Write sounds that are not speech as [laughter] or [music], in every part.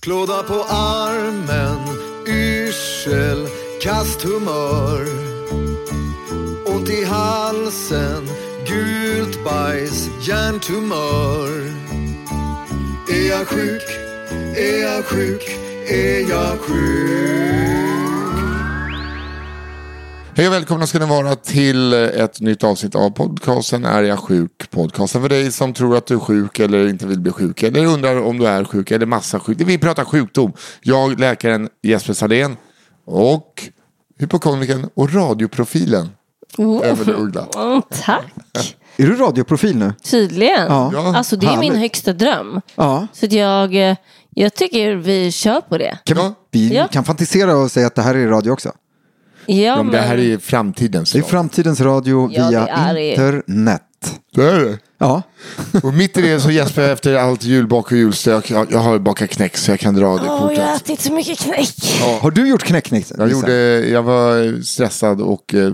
Klåda på armen, yrsel, kast humör Ont i halsen, gult bajs, hjärntumör Är jag sjuk? Är jag sjuk? Är jag sjuk? Hej och välkomna ska ni vara till ett nytt avsnitt av podcasten Är jag sjuk? Podcasten för dig som tror att du är sjuk eller inte vill bli sjuk eller undrar om du är sjuk eller massa sjuk. Vi pratar sjukdom. Jag, läkaren Jesper Sardén och hypokondikern och radioprofilen Emelie Uggla. Mm, tack. Är du radioprofil nu? Tydligen. Ja. Alltså det är min härligt. högsta dröm. Ja. Så att jag, eh, jag tycker vi kör på det. Kan Ja. vi Ja. kan fantisera och säga att det här är radio också. Ja, Ja, men det här är framtidens Det är radio. framtidens radio Ja, via det är det. internet. Det är det. Ja, Och mitt i det så Jesper efter allt julbak och julstök. Jag, jag har bakat knäck så jag kan dra det Åh, jag har ätit så mycket knäck. har du gjort knäcknick? Jag, gjorde, jag var stressad och eh,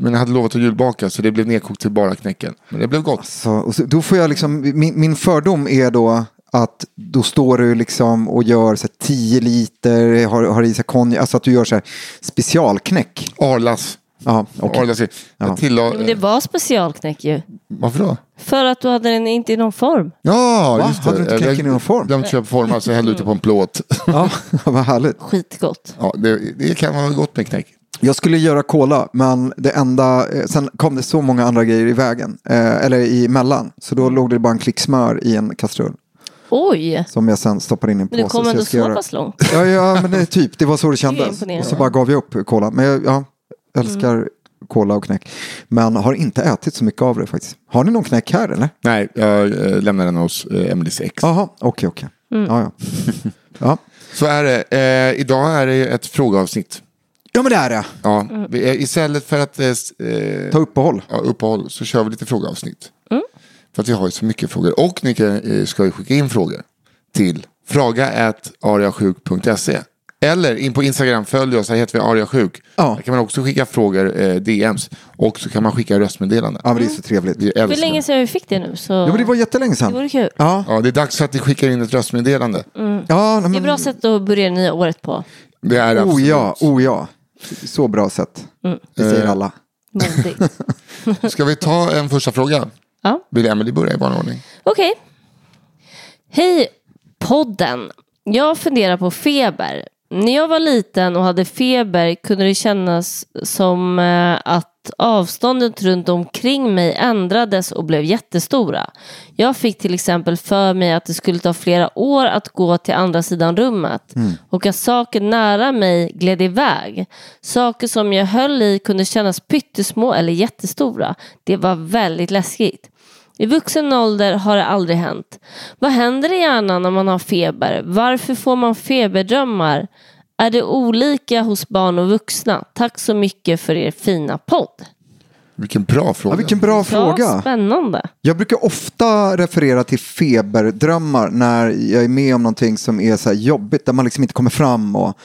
men jag hade lovat att julbaka så det blev nedkokt till bara knäcken. Men det blev gott. Så, och så, då får jag liksom, min, min fördom är då att då står du liksom och gör så här 10 liter, har, har i sig konjak, alltså att du gör så här specialknäck. Arlas. Ja, okej. Arlas. Ja. tillade, Men det var specialknäck ju. Varför då? För att du hade den inte i någon form. Ja, Va? just det. Hade du inte knäcken i någon form? Glömt köpa form, så jag hällde ut det på en plåt. [laughs] Ja, vad härligt. Skitgott. Ja, det, det kan vara gott med knäck. Jag skulle göra cola, men det enda, eh, sen kom det så många andra grejer i vägen, eh, eller i mellan. Så då låg det bara en klick smör i en kastrull Oj, som jag sen stoppade in i en men du påse. kom ändå så göra- pass långt. Ja, ja, men det är typ, det var så det [laughs] kändes. imponerande. Och så bara gav jag upp cola. Men jag ja, älskar cola och knäck. Men har inte ätit så mycket av det faktiskt. Har ni någon knäck här eller? Nej, jag eh, lämnar den hos eh, Emelies ex. Jaha, okej, okej. Mm. Ja, ja. [laughs] ja. Så är det. Eh, idag är det ett frågeavsnitt. ja, men det är det. Ja, Mm. vi, är- istället för att eh, eh, Ta uppehåll. ja, uppehåll så kör vi lite frågeavsnitt. Mm. För att vi har ju så mycket frågor. Och ni kan, eh, ska ju skicka in frågor till fraga.ariasjuk.se Eller in på Instagram, följ oss, här heter vi ariasjuk. Ja. Där kan man också skicka frågor, eh, DMs. Och så kan man skicka röstmeddelanden. Ja, men det är så trevligt. Vi Hur älskar länge det. sedan vi fick det nu? Så Ja, men det var jättelänge det sedan. vore kul. Ja, Ja, det är dags för att ni skickar in ett röstmeddelande. ja, nej, Det är men, ett bra sätt att börja det nya året på. Det är absolut. oh ja, oh ja. Så bra sätt. Mm. Det säger Eh. alla. Modigt. [laughs] Ska vi ta en första fråga? Ja. Vill Emily börja i vanlig ordning? Okej. Hej podden. Jag funderar på feber. När jag var liten och hade feber kunde det kännas som eh, att avståndet runt omkring mig ändrades och blev jättestora. Jag fick till exempel för mig att det skulle ta flera år att gå till andra sidan rummet och att saker nära mig gled iväg. Saker som jag höll i kunde kännas pyttesmå eller jättestora. Det var väldigt läskigt. I vuxen ålder har det aldrig hänt. Vad händer i hjärnan när man har feber? Varför får man feberdrömmar? Är det olika hos barn och vuxna? Tack så mycket för er fina podd. Vilken bra fråga. Ja, vilken bra Ja, fråga. spännande. Jag brukar ofta referera till feberdrömmar när jag är med om någonting som är så här jobbigt, där man liksom inte kommer fram och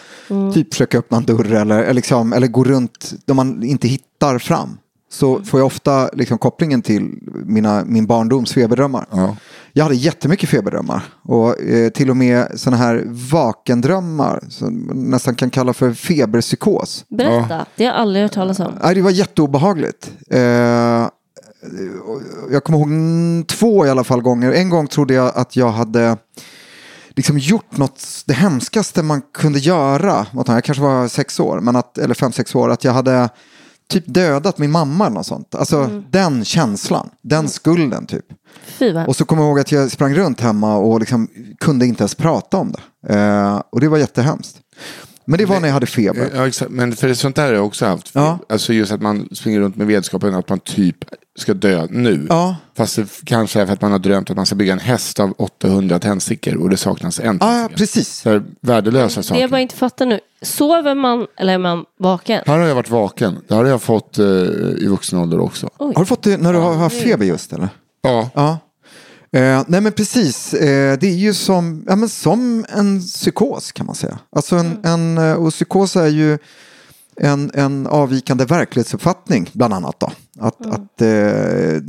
typ försöker öppna en dörr eller, eller, liksom, eller gå runt där man inte hittar fram. Så får jag ofta liksom kopplingen till mina, min barndoms feberdrömmar. Ja. Jag hade jättemycket feberdrömmar och eh, till och med sådana här vakendrömmar som man nästan kan kalla för feberpsykos. Berätta, det har jag aldrig hört talas om. Nej, det var jätteobehagligt. Eh, jag kommer ihåg mm, två i alla fall gånger. En gång trodde jag att jag hade liksom gjort något, det hemskaste man kunde göra. Jag kanske var sex år, men att, eller fem, sex år. Att jag hade typ dödat min mamma eller något sånt. Alltså den känslan, den skulden typ. Fy vad Och så kommer jag ihåg att jag sprang runt hemma och liksom kunde inte ens prata om det. Eh, och det var jättehemskt. Men det var när jag hade feber. Ja, exakt. Men för sånt där har jag också haft. Ja. Alltså just att man springer runt med vetskapen att man typ ska dö nu. Ja. Fast det kanske är för att man har drömt att man ska bygga en häst av 800 tändstickor och det saknas en Ja, precis. Här, värdelösa Det saker. jag bara inte fattar nu. Sover man eller är man vaken? Här har jag varit vaken. Det har jag fått eh, i vuxen ålder också. Oj. Har du fått det när du har haft feber just eller? Ja. Ja. Eh, nej men precis, eh, det är ju som, ja, men som en psykos kan man säga. Alltså en, en, eh, och psykos är ju en, en avvikande verklighetsuppfattning bland annat. Då. Att, att eh,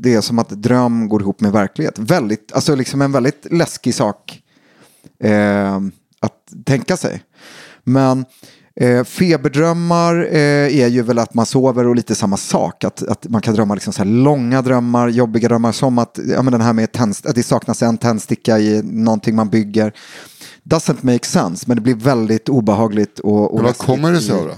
det är som att dröm går ihop med verklighet. Väldigt, alltså liksom en väldigt läskig sak eh, att tänka sig. Men eh, feberdrömmar eh, är ju väl att man sover och lite samma sak. Att, att man kan drömma liksom så långa drömmar, jobbiga drömmar som att, ja, men den här med tändst- att det saknas en tändsticka i någonting man bygger. Doesn't make sense, men det blir väldigt obehagligt. Och, och vad kommer det sig av då?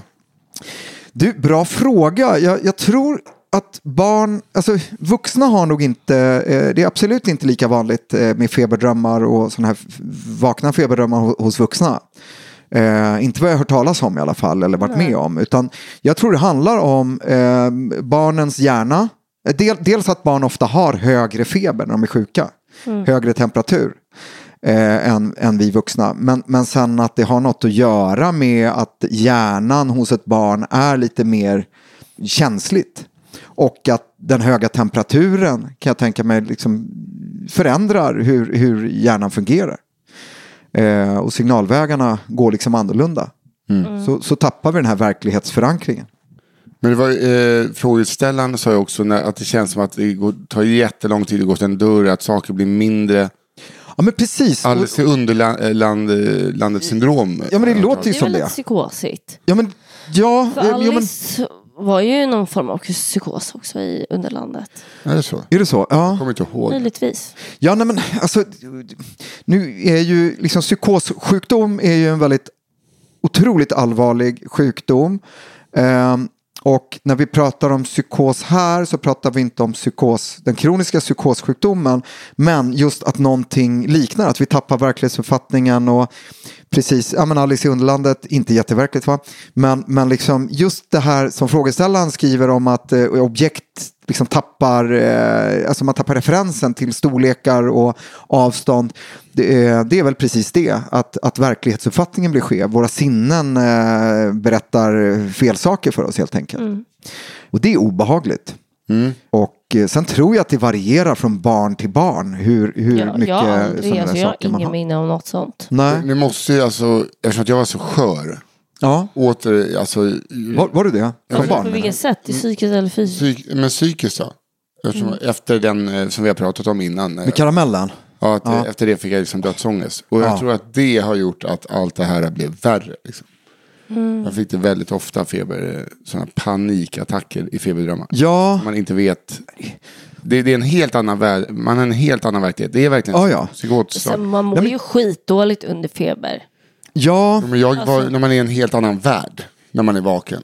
du, bra fråga. Jag, jag tror att barn, alltså vuxna har nog inte, eh, det är absolut inte lika vanligt eh, med feberdrömmar och sådana här vakna feberdrömmar hos, hos vuxna. Eh, inte vad jag hört talas om i alla fall eller varit med om. Utan jag tror det handlar om eh, barnens hjärna. Eh, Del, dels att barn ofta har högre feber när de är sjuka. Högre temperatur eh, än, än vi vuxna. Men, men sen att det har något att göra med att hjärnan hos ett barn är lite mer känsligt. Och att den höga temperaturen kan jag tänka mig liksom förändrar hur, hur hjärnan fungerar. Eh, och signalvägarna går liksom annorlunda. Så, så tappar vi den här verklighetsförankringen. Men det var, eh, frågeställaren sa ju också när, att det känns som att det går, tar jättelång tid att gå till en dörr, att saker blir mindre. Ja men precis. Alldeles i underlandet syndrom. Ja men det låter ju Det är som väl lite det. psykosigt? Ja men ja. För eh, ja, men, Alice var ju någon form av psykos också i underlandet. Är det så? är det så? Ja. Jag kommer inte ihåg. Möjligtvis. Ja, nej, men alltså, nu är ju liksom psykossjukdom är ju en väldigt otroligt allvarlig sjukdom. Ehm, och när vi pratar om psykos här så pratar vi inte om psykos, den kroniska psykossjukdomen, men just att någonting liknar, att vi tappar verklighetsuppfattningen och precis, ja men Alice i Underlandet, inte jätteverkligt va, men, men liksom just det här som frågeställaren skriver om att eh, objekt liksom tappar, eh, alltså man tappar referensen till storlekar och avstånd. Det är, det är väl precis det, att, att verklighetsuppfattningen blir skev. Våra sinnen eh, berättar fel saker för oss helt enkelt. Och det är obehagligt. Och eh, sen tror jag att det varierar från barn till barn hur, hur Ja, mycket jag har sådana alltså, jag har saker man ingen har. minne om något sånt. Nej, Ni måste ju alltså, eftersom jag var så skör, ja. åter, alltså, Var, var du det? Som Alltså, barn? på vilket sätt? I psykiskt eller fysiskt? psyk, men psykiskt då? Eftersom, Efter den eh, som vi har pratat om innan. eh, Med karamellen? Ja, att, eh, Efter det fick jag liksom dödsångest. Och jag Ja. tror att det har gjort att allt det här blev värre. Liksom. Jag fick det väldigt ofta feber, eh, sådana panikattacker i feberdrömmar. Ja, Man inte vet. Det, det är en helt annan värld, man har en helt annan verklighet. Det är verkligen Ja, ja. psykotslag. Sen, man mår Nej, men- ju skitdåligt under feber. ja, Men jag Alltså- var, när man är i en helt annan värld, när man är vaken.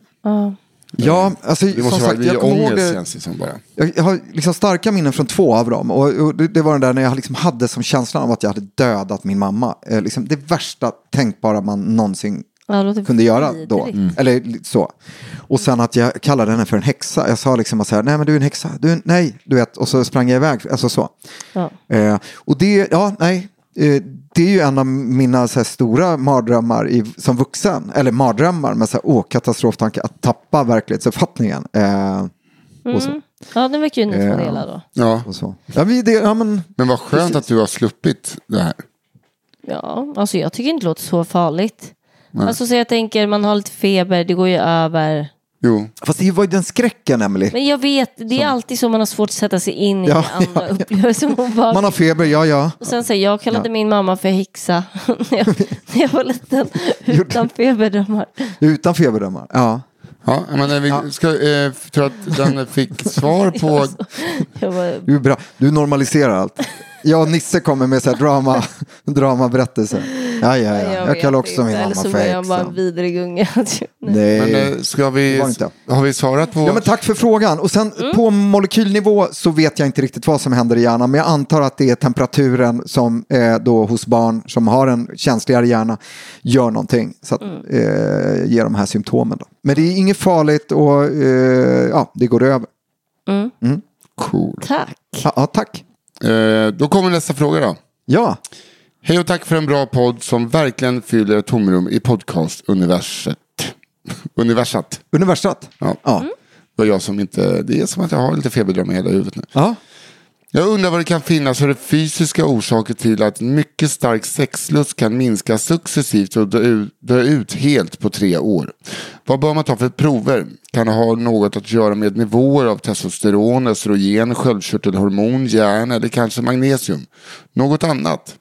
ja. Alltså, Det måste som vara, sagt, jag kommer ihåg det. känns det som bara. Jag jag har liksom starka minnen från två av dem. Och, och det, det var den där när jag liksom hade som känslan av att jag hade dödat min mamma. Eh, liksom det värsta tänkbara man någonsin Ja, låter kunde göra då. vidrigt. Eller så. Och sen att jag kallade henne för en häxa. Jag sa liksom så här, nej men du är en häxa. Du nej, du vet. Och så sprang jag iväg. Alltså så. Ja. Eh, och det, ja, nej. Eh, det är ju en av mina så här, stora mardrömmar i, som vuxen. Eller mardrömmar, men så här, åh, katastroftanke att tappa verklighetsuppfattningen. Eh, och så. Mm. Ja, det verkar ju ni Eh, få dela då. Ja, Och så. Ja, vi, det, ja, men, men vad skönt att du har sluppit det här. Ja, alltså jag tycker inte det låter så farligt. Alltså så jag tänker, man har lite feber, det går ju över. Jo, fast det var ju den skräcken, Emily. Men jag vet, det är alltid så man har svårt att sätta sig in Ja, i andra ja, [laughs] ja. upplevelser. Man bara- Man har feber, ja ja. Och sen säger jag kallade min mamma för häxa [laughs] när, jag, när jag var liten [laughs] utan feberdrömmar. Utan feberdrömmar. Ja. ja, men vi ska, eh, tror att den fick svar på... Jag var, Du är bra. Du normaliserar allt. Jag och Nisse kommer med så här drama, [laughs] dramaberättelser. Ja, ja, ja. Jag, vet kallar också min mamma Eller så för var jag bara en vidrig unge. [laughs] Nej. Men eh, ska vi... var det inte. Har vi svarat på... Ja, men tack för frågan. Och sen Mm. på molekylnivå så vet jag inte riktigt vad som händer i hjärnan. Men jag antar att det är temperaturen som eh, då hos barn som har en känsligare hjärna gör någonting. Så att Mm. eh, ger de här symptomen. Då. Men det är inget farligt och eh, ja, det går över. Cool. Tack. Ja, ja, tack. Eh, då kommer nästa fråga då. Ja, Hej och tack för en bra podd som verkligen fyller ett tomrum i podcast-universet. Universat. universat. Ja. Ja. Mm. Det var jag som inte... Det är som att jag har lite feberdrömmar i hela huvudet nu. Ja. Jag undrar vad det kan finnas för fysiska orsaker till att mycket stark sexlust kan minska successivt och dö ut, dö ut helt på tre år. Vad bör man ta för prover? Kan det ha något att göra med nivåer av testosteron, östrogen, sköldkörtelhormon, järn eller kanske magnesium? Något annat?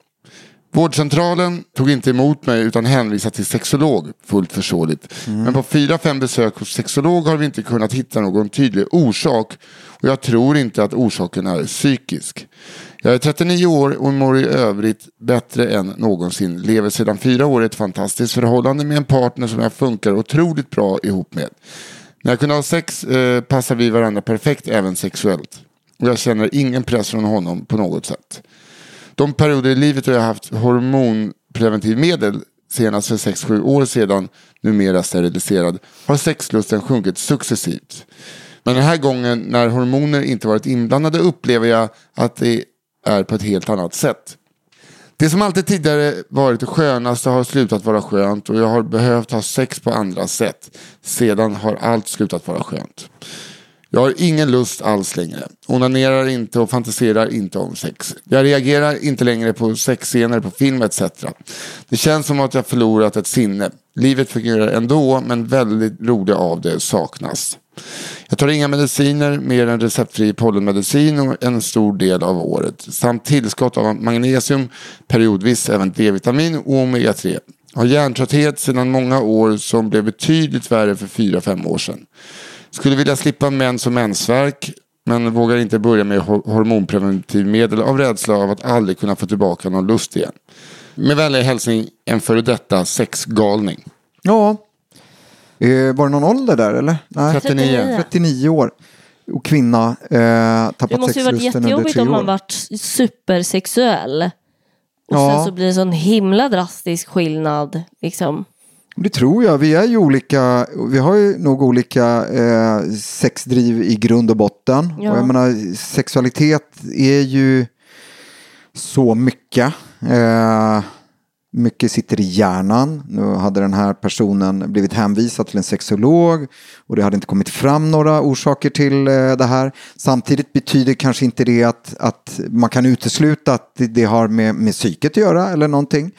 Vårdcentralen tog inte emot mig utan hänvisade till sexolog, fullt förståeligt. Men på fyra, fem besök hos sexolog har vi inte kunnat hitta någon tydlig orsak och jag tror inte att orsaken är psykisk. Jag är 39 år och mår i övrigt bättre än någonsin. Lever sedan fyra år i ett fantastiskt förhållande med en partner som jag funkar otroligt bra ihop med. När jag kunde ha sex eh, passar vi varandra perfekt även sexuellt. Och jag känner ingen press från honom på något sätt. De perioder i livet då jag haft hormonpreventivmedel senast för 6-7 år sedan, numera steriliserad, har sexlusten sjunkit successivt. Men den här gången när hormoner inte varit inblandade upplever jag att det är på ett helt annat sätt. Det som alltid tidigare varit det skönaste har slutat vara skönt och jag har behövt ha sex på andra sätt. Sedan har allt slutat vara skönt. Jag har ingen lust alls längre. Onanerar inte och fantiserar inte om sex. Jag reagerar inte längre på sexscener på film etc. Det känns som att jag förlorat ett sinne. Livet fungerar ändå men väldigt roligt av det saknas. Jag tar inga mediciner mer än receptfri pollenmedicin en stor del av året. Samt tillskott av magnesium, periodvis även D-vitamin och omega-3. Har hjärntrötthet sedan många år som blev betydligt värre för 4-5 år sedan. Skulle vilja slippa mens och mensvärk men vågar inte börja med hormonpreventivmedel av rädsla av att aldrig kunna få tillbaka någon lust igen. Med vänlig hälsning en före detta sexgalning. ja. Eh, var det någon ålder där eller? Nej. 39. 39 år. Och kvinna. Eh, tappat Det måste ju varit sexlusten under jättejobbigt tre om man år. varit supersexuell. Och Ja. sen så blir det en sån himla drastisk skillnad. Liksom. Det tror jag. Vi är ju olika. Vi har ju nog olika eh, sexdriv i grund och botten. Ja. Och jag menar, sexualitet är ju så mycket. Eh, mycket sitter i hjärnan. Nu hade den här personen blivit hänvisad till en sexolog och det hade inte kommit fram några orsaker till eh, det här. Samtidigt betyder kanske inte det att, att man kan utesluta att det, har med, med psyket att göra eller någonting.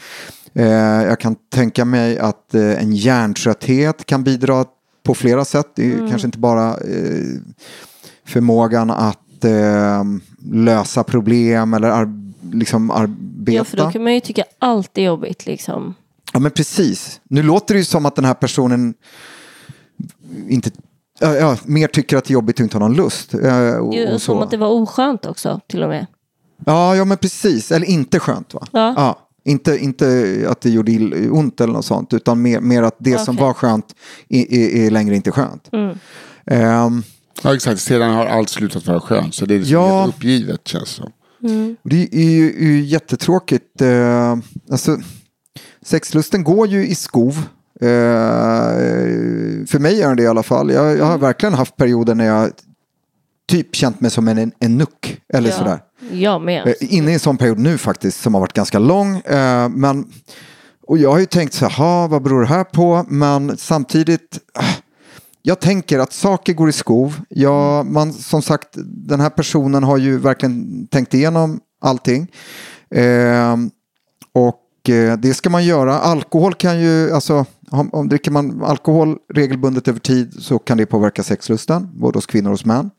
Eh, jag kan tänka mig att eh, en hjärntrötthet kan bidra på flera sätt. Det är kanske inte bara förmågan att lösa problem eller ar- liksom arbeta. Ja, för då kan man ju tycka allt är jobbigt. Liksom. Ja men precis. Nu låter det ju som att den här personen inte, ja, ja, mer tycker att det är jobbigt och inte har någon lust. eh, Och, Ju, och som så. att det var oskönt också till och med. Ja, ja men precis. Eller inte skönt va? Ja. Inte, inte att det gjorde ont eller något sånt. Utan mer, mer att det som Okej. var skönt är, är, är längre inte skönt. Mm. Ehm, Ja exakt, sedan har allt slutat vara skönt. Så det är liksom Ja. helt uppgivet känns det som. Det är ju, är ju jättetråkigt. Eh, alltså, sexlusten går ju i skov. Eh, för mig är den det i alla fall. Jag, jag har verkligen haft perioder när jag typ känt mig som en, en, en nuck. Eller sådär. Jag med. Eh, Inne i en sån period nu faktiskt som har varit ganska lång. Eh, men, och jag har ju tänkt så här, "Ha, vad beror det här på? Men samtidigt, ah, jag tänker att saker går i skov. Ja, man, som sagt, den här personen har ju verkligen tänkt igenom allting. Eh, och eh, det ska man göra. Alkohol kan ju, alltså om, om dricker man alkohol regelbundet över tid så kan det påverka sexlusten, både hos kvinnor och hos män.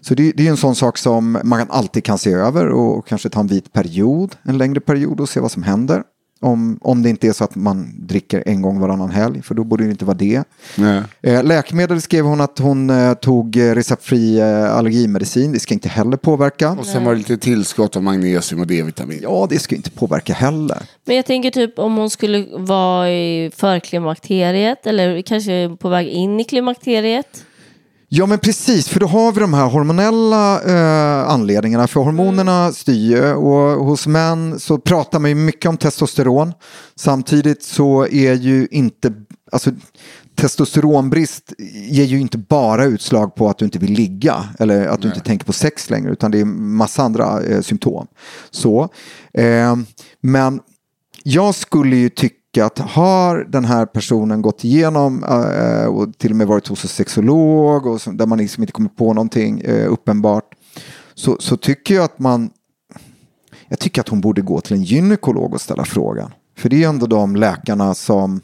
Så det, det är en sån sak som man alltid kan se över och kanske ta en vit period, en längre period och se vad som händer. Om, om det inte är så att man dricker en gång varannan helg, för då borde det inte vara det. Nej. Eh, läkemedel skrev hon att hon eh, tog eh, receptfri eh, allergimedicin. Det ska inte heller påverka. Och sen var det lite tillskott av magnesium och D-vitamin. Ja, det ska inte påverka heller. Men jag tänker typ om hon skulle vara i förklimakteriet eller kanske på väg in i klimakteriet. Ja men precis, för då har vi de här hormonella eh, anledningarna. För hormonerna styr ju och hos män så pratar man ju mycket om testosteron. Samtidigt så är ju inte, alltså testosteronbrist ger ju inte bara utslag på att du inte vill ligga eller att du inte tänker på sex längre utan det är massa andra eh, symptom. Så, eh, men jag skulle ju tycka att har den här personen gått igenom eh, och till och med varit hos en sexolog och så, där man liksom inte kommer på någonting eh, uppenbart så, så tycker jag att man jag tycker att hon borde gå till en gynekolog och ställa frågan. För det är ändå de läkarna som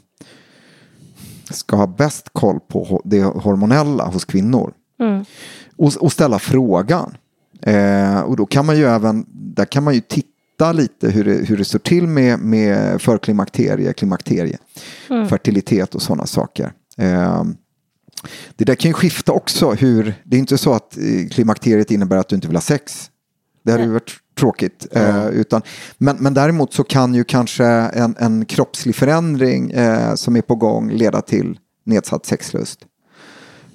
ska ha bäst koll på det hormonella hos kvinnor. Och, och ställa frågan. Eh, och då kan man ju även, där kan man ju titta lite hur det, hur det står till med, med förklimakterie, klimakterie, fertilitet och sådana saker. Eh, det där kan ju skifta också hur, det är inte så att eh, klimakteriet innebär att du inte vill ha sex. Det hade ju varit tråkigt. Eh, utan, men, men däremot så kan ju kanske en, en kroppslig förändring eh, som är på gång leda till nedsatt sexlust.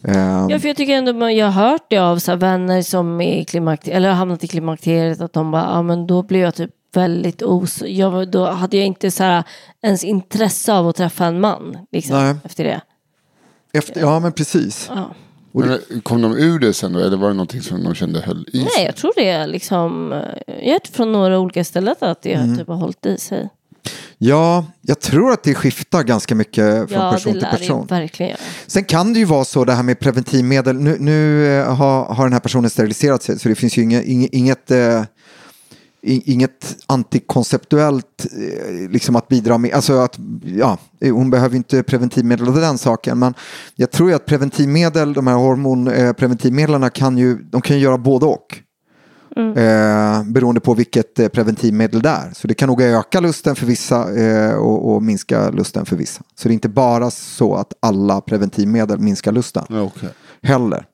Eh, Ja, för jag tycker ändå man- jag har hört det av så här vänner som är i klimakteriet, eller har hamnat i klimakteriet, att de bara, ja men då blir jag typ väldigt os... Jag, då hade jag inte så här, ens intresse av att träffa en man liksom, Nej. efter det. efter, ja men precis. Ja. Men, eh, kom de ur det sen då? Eller var det någonting som de kände höll i sig? Nej, jag tror det är liksom, eh, jag har från några olika ställen att det Mm. typ har hållit i sig. Ja, jag tror att det skiftar ganska mycket från Ja, person till person. verkligen. Sen kan det ju vara så det här med preventivmedel. Nu, nu eh, har, har den här personen steriliserat sig så det finns ju inget, inget, eh, inget antikonceptuellt eh, liksom att bidra med. Alltså att, ja, eh, hon behöver inte preventivmedel och den saken. Men jag tror ju att preventivmedel, de här hormonpreventivmedlen kan ju, de kan ju göra både och. Eh, beroende på vilket eh, preventivmedel det är. Så det kan nog öka lusten för vissa eh, och, och minska lusten för vissa. Så det är inte bara så att alla preventivmedel minskar lusten Ja, okej. heller.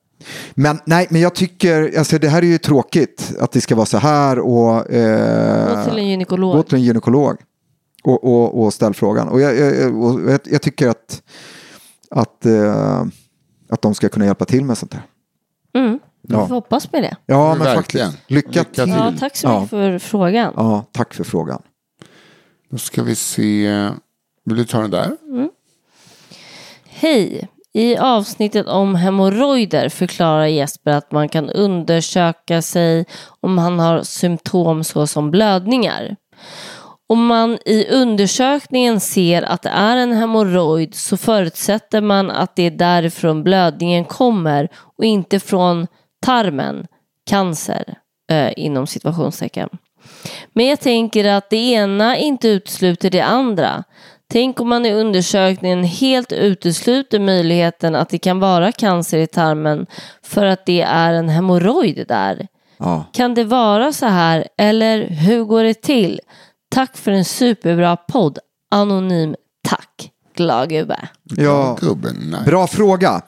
Men nej, men jag tycker, alltså det här är ju tråkigt att det ska vara så här och eh, Gå till en gynekolog. gå till en gynekolog och, och, och ställ frågan. Och jag, jag, och jag, jag tycker att, att, eh, att de ska kunna hjälpa till med sånt här. Mm. Vi Ja. får hoppas med det. Ja, Men verkligen. faktiskt. Lycka, Lycka till. till. Ja, tack så Ja. mycket för frågan. Ja, tack för frågan. Då ska vi se. Vill du ta den där? Hej! I avsnittet om hemorrojder förklarar Jesper att man kan undersöka sig om han har symptom såsom blödningar. Om man i undersökningen ser att det är en hemorrojd så förutsätter man att det är därifrån blödningen kommer och inte från tarmen, cancer, eh, inom situationstecken. Men jag tänker att det ena inte utesluter det andra. Tänk om man i undersökningen helt utesluter möjligheten att det kan vara cancer i tarmen för att det är en hemorrojd där. Ja. Kan det vara så här eller hur går det till? Tack för en superbra podd. Anonym tack. Glad gubbe. Ja, Gubben, nej. Bra fråga.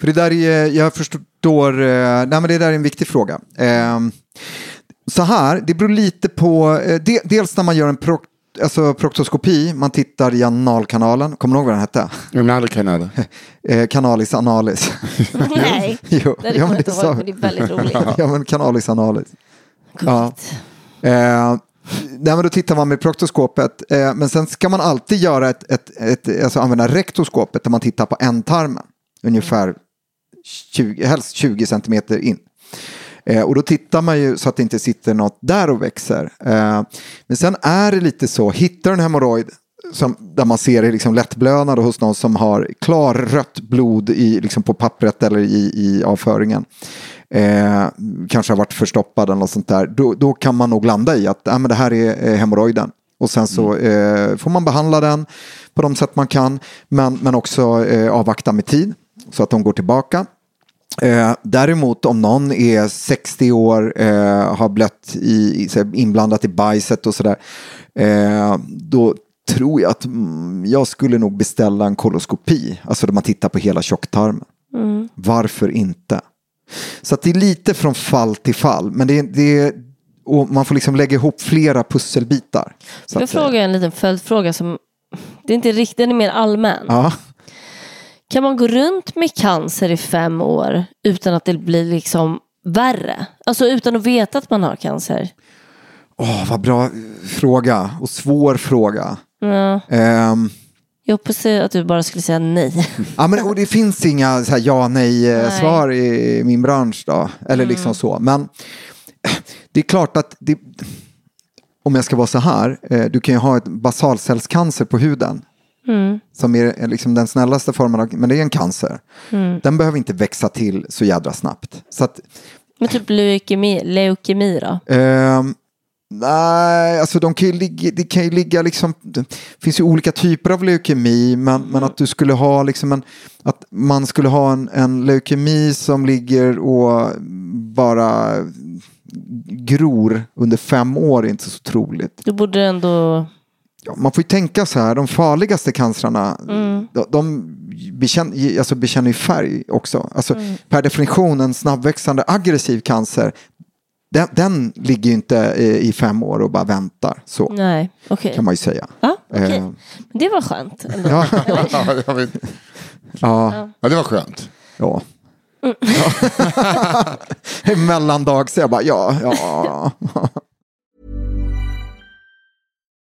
För det där är, jag förstår, eh, nej men det där är en viktig fråga. Eh, så här, det beror lite på, eh, de, dels när man gör en prok, alltså proktoskopi, man tittar i analkanalen, kommer du ihåg vad den hette? En annan kanal. [laughs] Eh, canalis analis. [laughs] Nej, [laughs] jo, det ja, kommer jag inte det ihåg men det är väldigt roligt. Ja, men canalis analis. Ja. Gulligt. Eh, nej, men då tittar man med proktoskopet. Eh, men sen ska man alltid göra ett, ett, ett, alltså använda rektoskopet där man tittar på ändtarmen. Ungefär 20, helst 20 centimeter in. Eh, och då tittar man ju så att det inte sitter något där och växer. Eh, men sen är det lite så, hittar du en hemorrojd som, där man ser det liksom lättblödande hos någon som har klarrött blod i, liksom på pappret eller i, i avföringen. Eh, kanske har varit förstoppad eller något sånt där. Då, då kan man nog landa i att äh, men det här är hemorrojden. Och sen så eh, får man behandla den på de sätt man kan. Men, men också eh, avvakta med tid så att de går tillbaka. Eh, däremot om någon är 60 år, eh, har blött i, inblandat i bajset och sådär. Eh, då tror jag att mm, jag skulle nog beställa en koloskopi. Alltså där man tittar på hela tjocktarmen. Varför inte? Så det är lite från fall till fall. Men det, det och man får liksom lägga ihop flera pusselbitar. Så Jag frågar en liten följdfråga som det är inte riktigt, den är mer allmän. Ja. Kan man gå runt med cancer i fem år utan att det blir liksom värre? Alltså utan att veta att man har cancer? Åh, vad bra fråga och svår fråga. Ja. Ehm, Jag hoppas att du bara skulle säga nej. [laughs] Ja, men, och det finns inga så här, ja nej Nej. svar i min bransch då. Eller liksom så. Men eh, det är klart att det, om jag ska vara så här. Eh, du kan ju ha ett basalcellscancer på huden. Som är liksom den snällaste formen av, men det är en cancer. Den behöver inte växa till så jädra snabbt. Så att, Men typ leukemi, leukemi då? Ehm, nej, alltså de kan ju ligga, det kan ju ligga liksom, det finns ju olika typer av leukemi, men, men att du skulle ha liksom en, att man skulle ha en, en leukemi som ligger och bara gror under fem år är inte så troligt. Du borde ändå... Ja, man får ju tänka så här, de farligaste cancrarna, de, de bekänner, alltså bekänner ju färg också. Alltså, Per definition, en snabbväxande aggressiv cancer, den, den ligger ju inte i, i fem år och bara väntar. Så Nej, okej. kan man ju säga. Ja, okej. Eh. Det var skönt. Ändå. Ja, [laughs] Ja, jag vet. ja, ja, det var skönt. ja. [laughs] Mellandag så jag bara, ja, ja. [laughs]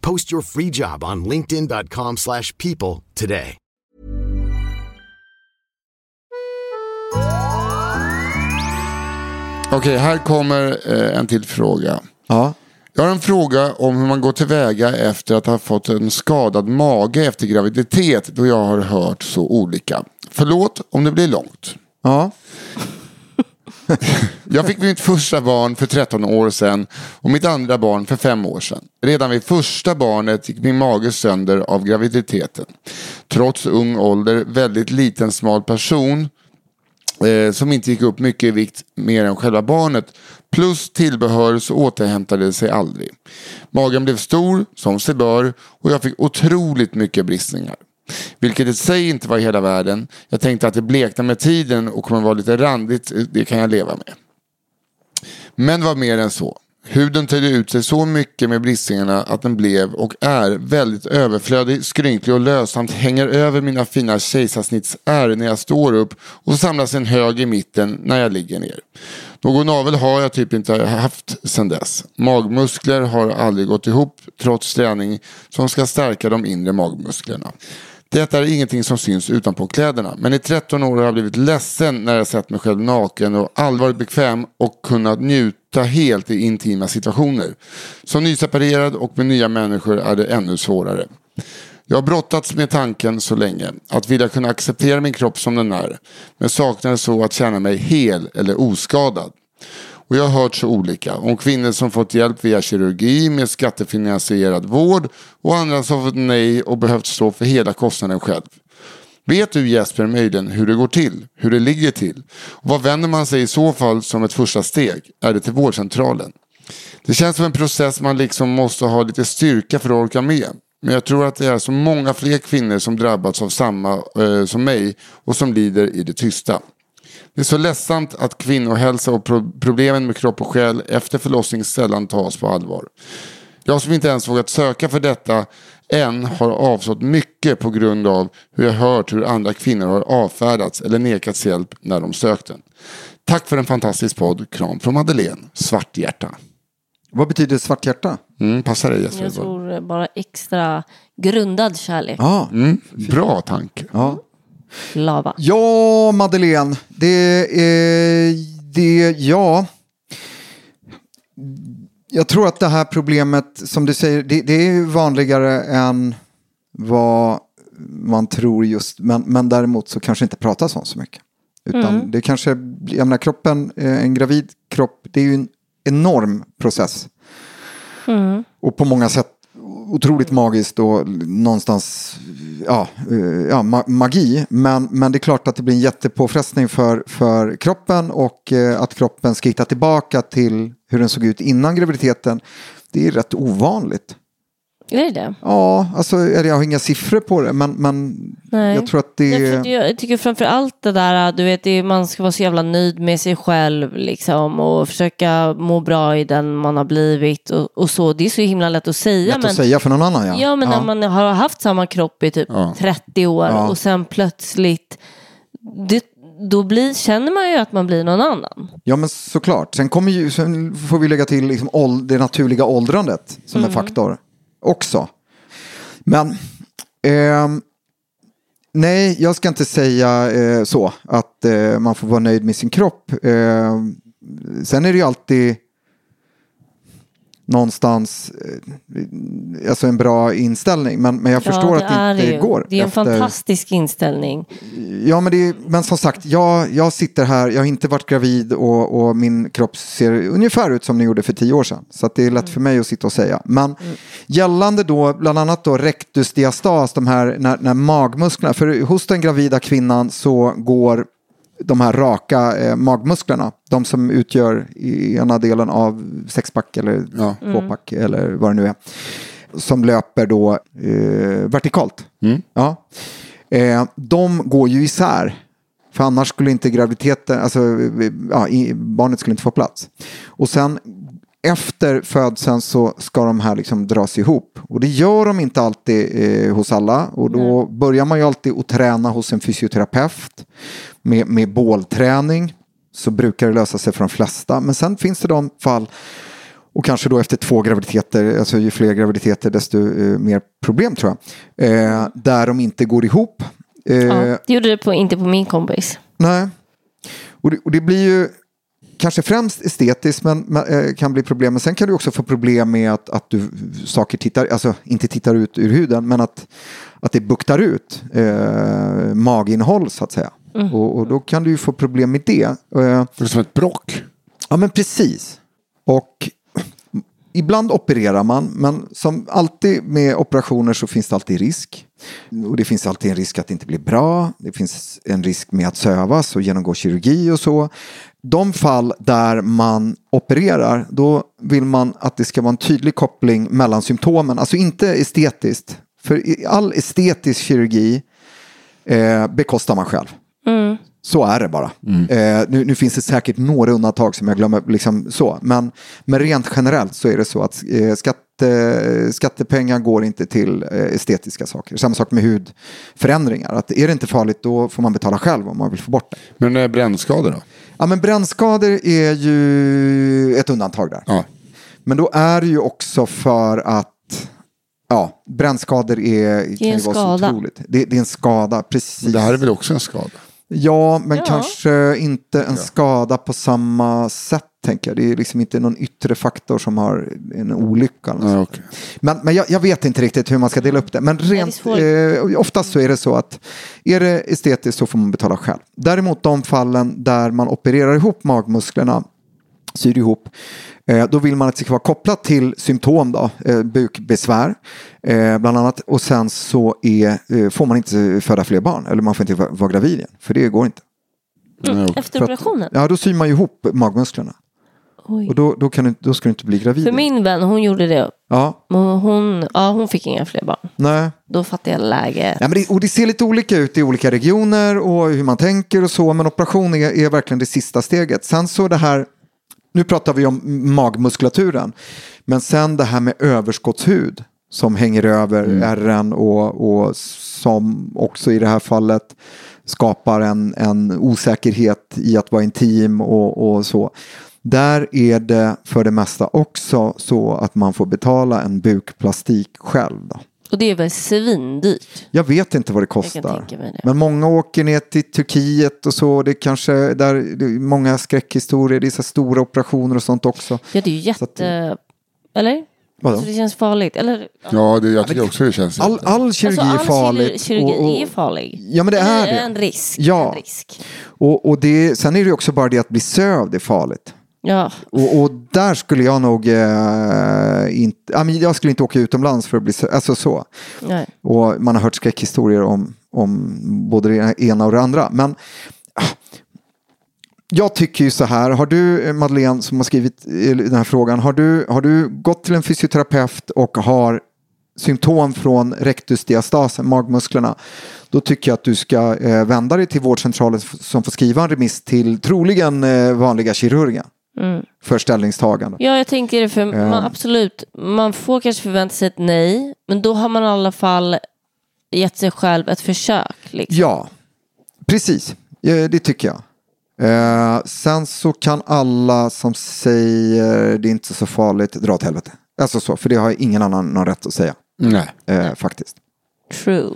Post your free job on linkedin.com/people slash people today. Okej, här kommer eh, en till fråga. ja. Jag har en fråga om hur man går tillväga efter att ha fått en skadad mage efter graviditet då jag har hört så olika. Förlåt om det blir långt. ja. [laughs] Jag fick mitt första barn för 13 år sedan och mitt andra barn för 5 år sedan. Redan vid första barnet gick min mage sönder av graviditeten. Trots ung ålder, väldigt liten smal person eh, som inte gick upp mycket i vikt mer än själva barnet. Plus tillbehör så återhämtade det sig aldrig. Magen blev stor, som sig bör, och jag fick otroligt mycket bristningar. Vilket i sig inte var hela världen. Jag tänkte att det bleknar med tiden och kommer vara lite randigt, det kan jag leva med. Men var mer än så. Huden töjde ut sig så mycket med bristningarna att den blev och är väldigt överflödig, skrynklig och lös samt hänger över mina fina kejsarsnittsärr när jag står upp och samlas en hög i mitten när jag ligger ner. Någon navel har jag typ inte haft sedan dess. Magmuskler har aldrig gått ihop trots träning som ska stärka de inre magmusklerna. Detta är ingenting som syns utanpå kläderna. Men i 13 år har jag blivit ledsen när jag sett mig själv naken och allvarligt bekväm och kunnat njuta helt i intima situationer. Som nyseparerad och med nya människor är det ännu svårare. Jag har brottats med tanken så länge, att vilja kunna acceptera min kropp som den är. Men saknar så att känna mig hel eller oskadad. Och jag har hört så olika. Om kvinnor som fått hjälp via kirurgi med skattefinansierad vård och andra som fått nej och behövt stå för hela kostnaden själv. Vet du Jesper möjligen hur det går till? Hur det ligger till? Och vad vänder man sig i så fall som ett första steg? Är det till vårdcentralen? Det känns som en process man liksom måste ha lite styrka för att orka med. Men jag tror att det är så många fler kvinnor som drabbats av samma eh, som mig och som lider i det tysta. Det är så ledsamt att kvinnohälsa och pro problemen med kropp och själ efter förlossning sällan tas på allvar. Jag som inte ens vågat söka för detta än har avstått mycket på grund av hur jag hört hur andra kvinnor har avfärdats eller nekats hjälp när de sökt den. Tack för en fantastisk podd. Kram från Madeleine. Svart hjärta. Vad betyder svart hjärta? Mm, passar dig Jesper? Jag tror bara extra grundad kärlek. Ja, Mm, bra tanke. ja. Lava. Ja, Madeleine. Det är... Det, ja. Jag tror att det här problemet, som du säger, det, det är vanligare än vad man tror just. Men, men däremot så kanske inte pratas om så mycket. Utan det kanske, jag menar kroppen, eh, en gravid kropp, det är ju en enorm process. Och på många sätt otroligt magiskt och någonstans ja, eh, ja, magi. Men, men det är klart att det blir en jättepåfrestning för, för kroppen och eh, att kroppen ska hitta tillbaka till hur den såg ut innan graviditeten. Det är rätt ovanligt. Är det det? Ja, alltså jag har inga siffror på det men, men Nej. jag tror att det är... jag tycker framför allt det där, du vet, är, man ska vara så jävla nöjd med sig själv liksom och försöka må bra i den man har blivit och, och så. Det är så himla lätt att säga. Lätt men, att säga för någon annan ja. Ja, men när man har haft samma kropp i typ Ja. 30 år Ja. och sen plötsligt, det, då blir, känner man ju att man blir någon annan. Ja men såklart. Sen, kommer ju, sen får vi lägga till liksom åld, det naturliga åldrandet som en faktor också. Men eh, nej, jag ska inte säga eh, så att eh, man får vara nöjd med sin kropp. Ehm, sen är det ju alltid någonstans eh, alltså en bra inställning. Men, men jag förstår det att det inte ju. går. Det är en efter- fantastisk inställning. Ja, men, är, men som sagt, jag, jag sitter här, jag har inte varit gravid och, och min kropp ser ungefär ut som den gjorde för tio år sedan. Så det är lätt för mig att sitta och säga. Men gällande då, bland annat då rectus diastas, de här när, när magmusklerna, för hos den gravida kvinnan så går de här raka eh, magmusklerna, de som utgör i ena delen av sexpack eller Ja. tvåpack eller vad det nu är, som löper då eh, vertikalt. Ja. Eh, de går ju isär. För annars skulle inte graviditeten, alltså ja, i, barnet skulle inte få plats. Och sen efter födseln så ska de här liksom dras ihop. Och det gör de inte alltid eh, hos alla. Och då börjar man ju alltid att träna hos en fysioterapeut med, med bålträning. Så brukar det lösa sig för de flesta. Men sen finns det de fall och kanske då efter två graviditeter, alltså ju fler graviditeter desto eh, mer problem tror jag. Eh, där de inte går ihop. Eh, Ja, det gjorde det på, inte på min kompis. Nej. Och det, och det blir ju kanske främst estetiskt men, men eh, kan bli problem. Men sen kan du också få problem med att, att du saker tittar, alltså inte tittar ut ur huden men att, att det buktar ut eh, maginnehåll så att säga. Och, och då kan du ju få problem med det. Eh, Det är som ett brock. Ja, men precis. Och ibland opererar man, men som alltid med operationer så finns det alltid risk. Och det finns alltid en risk att det inte blir bra. Det finns en risk med att sövas och genomgå kirurgi och så. De fall där man opererar, då vill man att det ska vara en tydlig koppling mellan symptomen. Alltså inte estetiskt. För all estetisk kirurgi eh, bekostar man själv. Mm. Så är det bara. Mm. Eh, nu, nu finns det säkert några undantag som jag glömmer, liksom så. Men, men rent generellt så är det så att eh, skatte, skattepengar går inte till eh, estetiska saker. Samma sak med hudförändringar. Att är det inte farligt då får man betala själv om man vill få bort det. Men eh, brännskador då? Ja, men brännskador är ju ett undantag där. Ja. Men då är det ju också för att ja, brännskador är, kan en ju vara så otroligt. Det, det är en skada, precis. Men det här är väl också en skada? Ja, men Ja. kanske inte en skada på samma sätt, tänker jag. Det är liksom inte någon yttre faktor som har en olycka. eller sånt. okej. Men, men jag, jag vet inte riktigt hur man ska dela upp det. Men rent, eh, oftast så är det så att är det estetiskt så får man betala själv. Däremot de fallen där man opererar ihop magmusklerna syr ihop. Eh, då vill man att det ska vara kopplat till symptom, då, eh, bukbesvär eh, bland annat. Och sen så är, får man inte föda fler barn, eller man får inte vara, gravid igen, för det går inte. Mm. Efter För att- operationen? Ja, då syr man ju ihop magmusklerna. Oj. Och då, då, kan du, då ska du inte bli gravid. För min vän, hon gjorde det. Ja, Men Hon, ja, hon fick inga fler barn. nej. Då fattade jag läget. Ja, men det, och det ser lite olika ut i olika regioner och hur man tänker och så. Men operation är, är verkligen det sista steget. Sen så det här, nu pratar vi om magmuskulaturen. Men sen det här med överskottshud som hänger över ärren och, och som också i det här fallet skapar en, en osäkerhet i att vara intim och, och så. Där är det för det mesta också så att man får betala en bukplastik själv. Då. Och det är väl svindyrt. Jag vet inte vad det kostar. det. Men många åker ner till Turkiet och så. Det är kanske där, det är många skräckhistorier. Det är så stora operationer och sånt också. Ja, det är ju jätte... Eller? Vadå? Så det känns farligt. Eller? Ja, det, jag tycker också det känns All, all kirurgi Alltså, all är farligt. kirurgi- Kirurgi och, och, är farlig. Ja, men det är det. En risk. Ja. En risk. och, och det, sen är det också bara det att bli sövd är farligt. Ja. Och, och där skulle jag nog eh, inte, ja, men jag skulle inte åka utomlands för att bli. Alltså så. Nej. Och man har hört skräckhistorier om, om både det ena och det andra. Men ah, jag tycker ju så här, har du eh, Madeleine som har skrivit i den här frågan, har du, har du gått till en fysioterapeut och har symptom från rectusdiastasen, magmusklerna, då tycker jag att du ska eh, vända dig till vårdcentralen som får skriva en remiss till troligen eh, vanliga kirurgen Mm. för ställningstagande. Ja, jag tänker det. För man, absolut, man får kanske förvänta sig ett nej. Men då har man i alla fall gett sig själv ett försök. Liksom. Ja, precis. Det tycker jag. Eh, sen så kan alla som säger det är inte så farligt dra åt helvete. Alltså så, för det har ingen annan någon rätt att säga. Nej. Eh, faktiskt. True.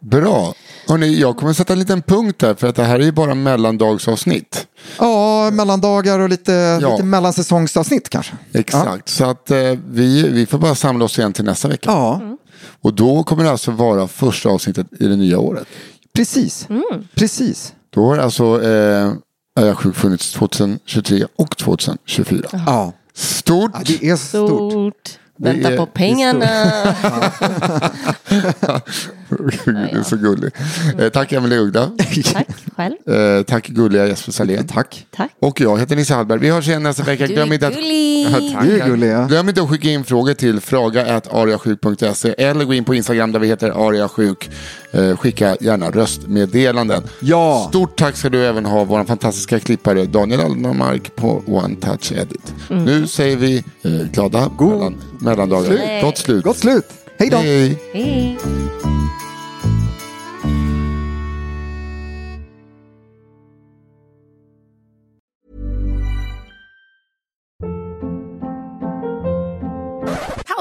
Bra. Hörrni, jag kommer sätta en liten punkt där för att det här är ju bara mellandagsavsnitt. Ja, mellandagar och lite, Ja. lite mellansäsongsavsnitt kanske. Exakt, så att eh, vi, vi får bara samla oss igen till nästa vecka. Ja, Och då kommer det alltså vara första avsnittet i det nya året. precis. Precis. Då har alltså eh, jag sjuk funnits 2023 och 2024. Ja. Stort. ja, det är stort. Stort. Vänta är- på pengarna. [laughs] [laughs] [laughs] det är så gulligt. Eh, tack Emelie Uggla. [laughs] Tack själv. Eh, tack gulliga Jesper Salén. [laughs] Tack. Tack. Och jag heter Nisse Hallberg. Vi hörs igen nästa vecka. Du Glöm är inte att... gullig. Ja, tack. Du är gullig, ja. Glöm inte att skicka in frågor till fraga.ariasjuk.se eller gå in på Instagram där vi heter ariasjuk. Eh, skicka gärna röstmeddelanden. Ja. Stort tack ska du även ha vår fantastiska klippare Daniel Almark på One Touch Edit. Nu säger vi eh, glada mellan, mellandagar. Slut. Gott slut. Gott slut. Hej då. Hej. Hej.